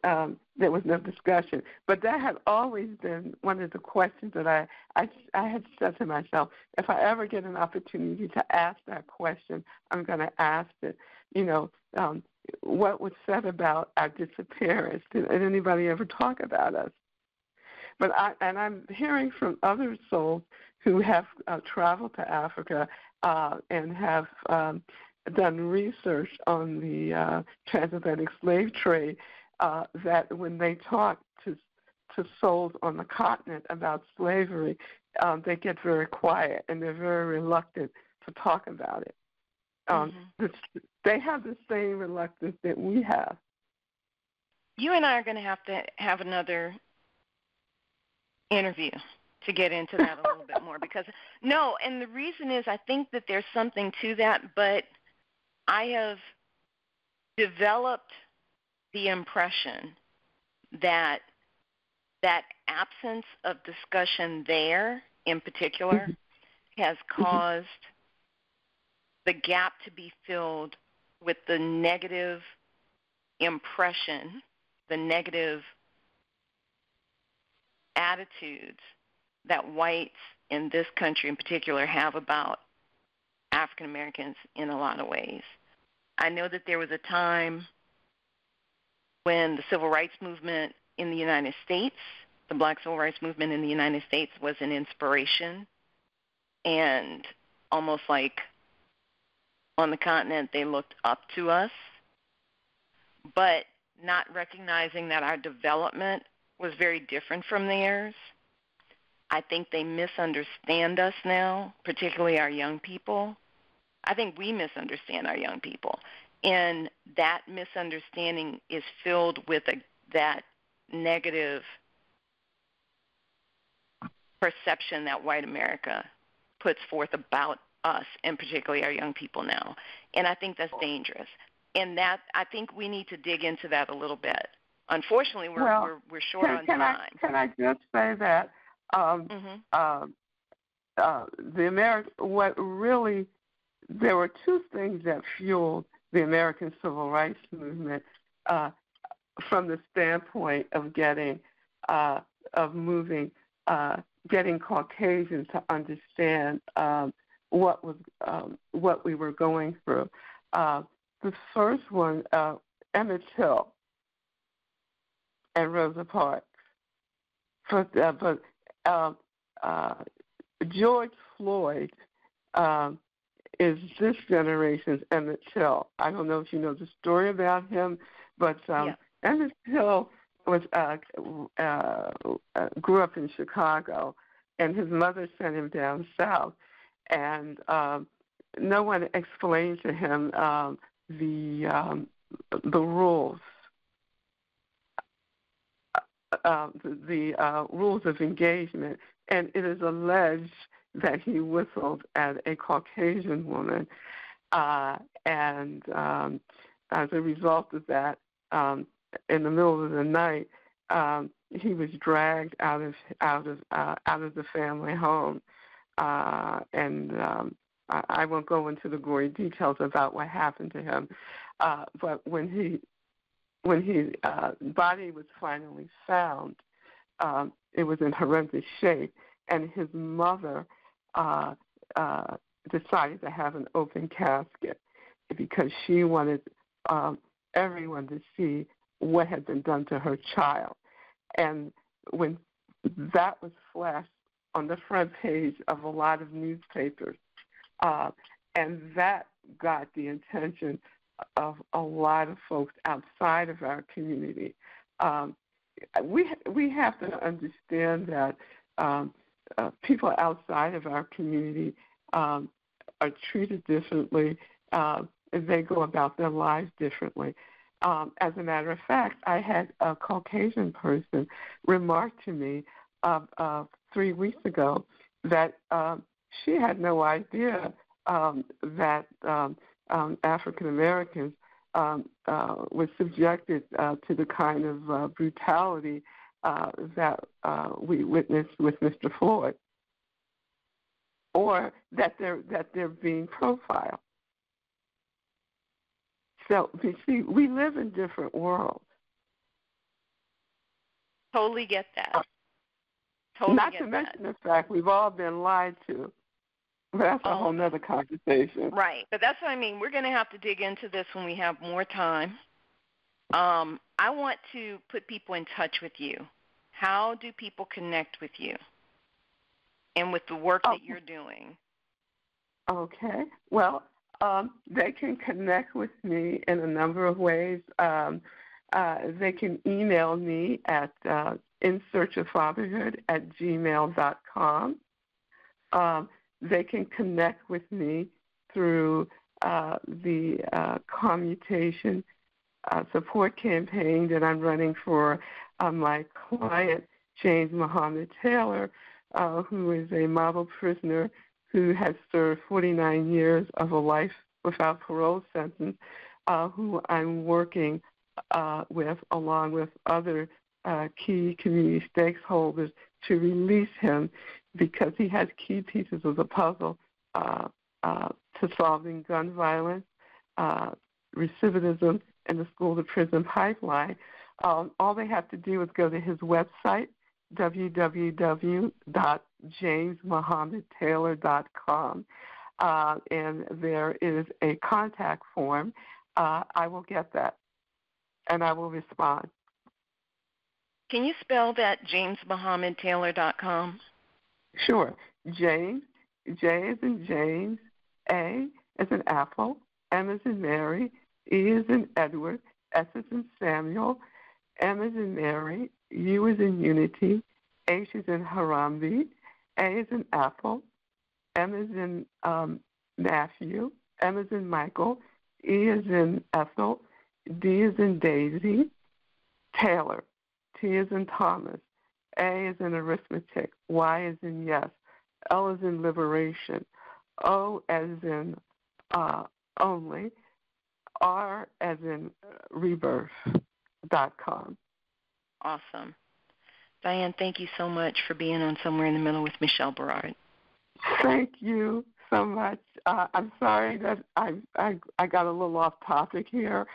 um, there was no discussion. But that had always been one of the questions that I, I, I had said to myself, if I ever get an opportunity to ask that question, I'm going to ask it. You know, um, what was said about our disappearance? Did, did anybody ever talk about us? But I, and I'm hearing from other souls who have uh, traveled to Africa uh, and have um, done research on the uh, transatlantic slave trade uh, that when they talk to to souls on the continent about slavery, um, they get very quiet and they're very reluctant to talk about it. Um, mm-hmm. They have the same reluctance that we have. You and I are going to have to have another interview to get into that a little bit more because no, and the reason is I think that there's something to that, but I have developed the impression that that absence of discussion there in particular mm-hmm. has mm-hmm. caused the gap to be filled with the negative impression, the negative attitudes that whites in this country in particular have about African Americans in a lot of ways. I know that there was a time when the civil rights movement in the United States, the black civil rights movement in the United States was an inspiration and almost like on the continent they looked up to us, but not recognizing that our development was very different from theirs. I think they misunderstand us now, particularly our young people. I think we misunderstand our young people and that misunderstanding is filled with a, that negative perception that white America puts forth about us and particularly our young people now. And I think that's dangerous. And that I think we need to dig into that a little bit. Unfortunately, we're well, we're, we're short can, on can time. I, can I just say that um, mm-hmm. uh, uh, the American what really there were two things that fueled the American Civil Rights Movement uh, from the standpoint of getting uh, of moving uh, getting Caucasians to understand um, what was um, what we were going through. Uh, the first one, uh, Emmett Till and Rosa Parks, but, uh, but uh, uh, George Floyd um, is this generation's Emmett Till. I don't know if you know the story about him, but um, yeah. Emmett Till was uh, uh, uh, grew up in Chicago, and his mother sent him down south, and um, no one explained to him um, the um, the rules. Uh, uh the, the uh, rules of engagement, and it is alleged that he whistled at a Caucasian woman, uh, and um, as a result of that, um, in the middle of the night, um, he was dragged out of out of uh, out of the family home, uh, and um, I, I won't go into the gory details about what happened to him, uh, but when he when his uh, body was finally found, um, it was in horrendous shape, and his mother uh, uh, decided to have an open casket because she wanted um, everyone to see what had been done to her child. And when that was flashed on the front page of a lot of newspapers, uh, and that got the attention of a lot of folks outside of our community. Um, we we have to understand that um, uh, people outside of our community um, are treated differently. Uh, they go about their lives differently. Um, as a matter of fact, I had a Caucasian person remark to me uh, uh, three weeks ago that um, she had no idea um, that um, um, African Americans um, uh, were subjected uh, to the kind of uh, brutality uh, that uh, we witnessed with Mr. Floyd. or that they're that they're being profiled. So you see, we live in different worlds. Totally get that. Uh, totally Not get to that. mention the fact we've all been lied to. But that's a Oh. whole nother conversation. Right, but that's what I mean. We're going to have to dig into this when we have more time. Um, I want to put people in touch with you. How do people connect with you and with the work Oh. that you're doing? Okay. Well, um, they can connect with me in a number of ways. Um, uh, they can email me at uh, insearchoffatherhood at gmail.com. Um, they can connect with me through uh, the uh, commutation uh, support campaign that I'm running for uh, my client, James Muhammad Taylor, uh, who is a model prisoner who has served 49 years of a life without parole sentence, uh, who I'm working uh, with along with other uh, key community stakeholders to release him because he has key pieces of the puzzle uh, uh, to solving gun violence, uh, recidivism, and the school to prison pipeline. Um, all they have to do is go to his website, www.jamesmuhammadtaylor.com, uh, and there is a contact form. Uh, I will get that, and I will respond. Can you spell that jamesmuhammadtaylor.com? Sure. James, J is in James, A is in Apple, M is in Mary, E is in Edward, S is in Samuel, M is in Mary, U is in Unity, H is in Harambe, A is in Apple, M is in um, Matthew, M is in Michael, E is in Ethel, D is in Daisy, Taylor, T is in Thomas, A is in arithmetic, Y is in yes, L is in liberation, O as in uh, only, R as in rebirth dot com. Awesome. Diane, thank you so much for being on Somewhere in the Middle with Michelle Berard. Thank you so much. Uh, I'm sorry that I, I I got a little off topic here.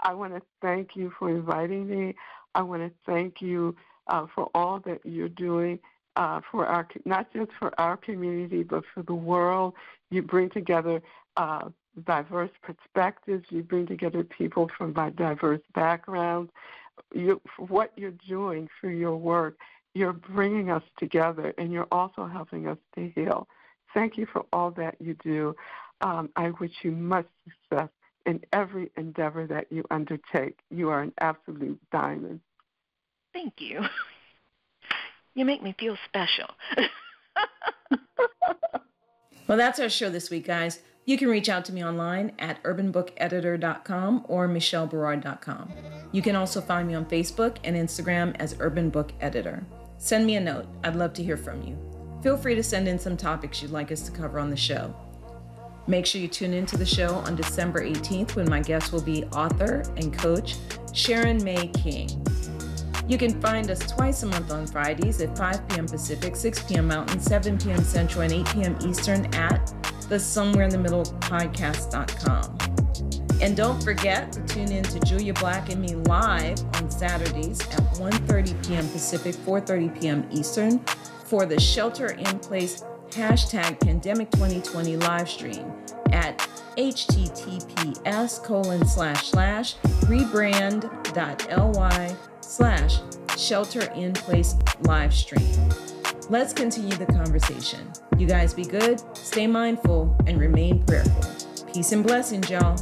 I want to thank you for inviting me. I want to thank you uh, for all that you're doing uh, for our not just for our community but for the world. You bring together uh, diverse perspectives. You bring together people from diverse backgrounds. You, what you're doing through your work, you're bringing us together, and you're also helping us to heal. Thank you for all that you do. Um, I wish you much success in every endeavor that you undertake. You are an absolute diamond. Thank you. You make me feel special. Well, that's our show this week, guys. You can reach out to me online at urbanbookeditor.com or michelleberard.com. You can also find me on Facebook and Instagram as Urban Book Editor. Send me a note. I'd love to hear from you. Feel free to send in some topics you'd like us to cover on the show. Make sure you tune into the show on December 18th when my guest will be author and coach Sharon May King. You can find us twice a month on Fridays at 5 p.m. Pacific, 6 p.m. Mountain, 7 p.m. Central, and 8 p.m. Eastern at the Somewhere in the Middle podcast.com. And don't forget to tune in to Julia Black and me live on Saturdays at 1.30 p.m. Pacific, 4.30 p.m. Eastern for the Shelter in Place hashtag Pandemic 2020 live stream at https colon slash slash rebrand.ly slash shelter in place live stream. Let's continue the conversation. You guys be good, stay mindful, and remain prayerful. Peace and blessings, y'all.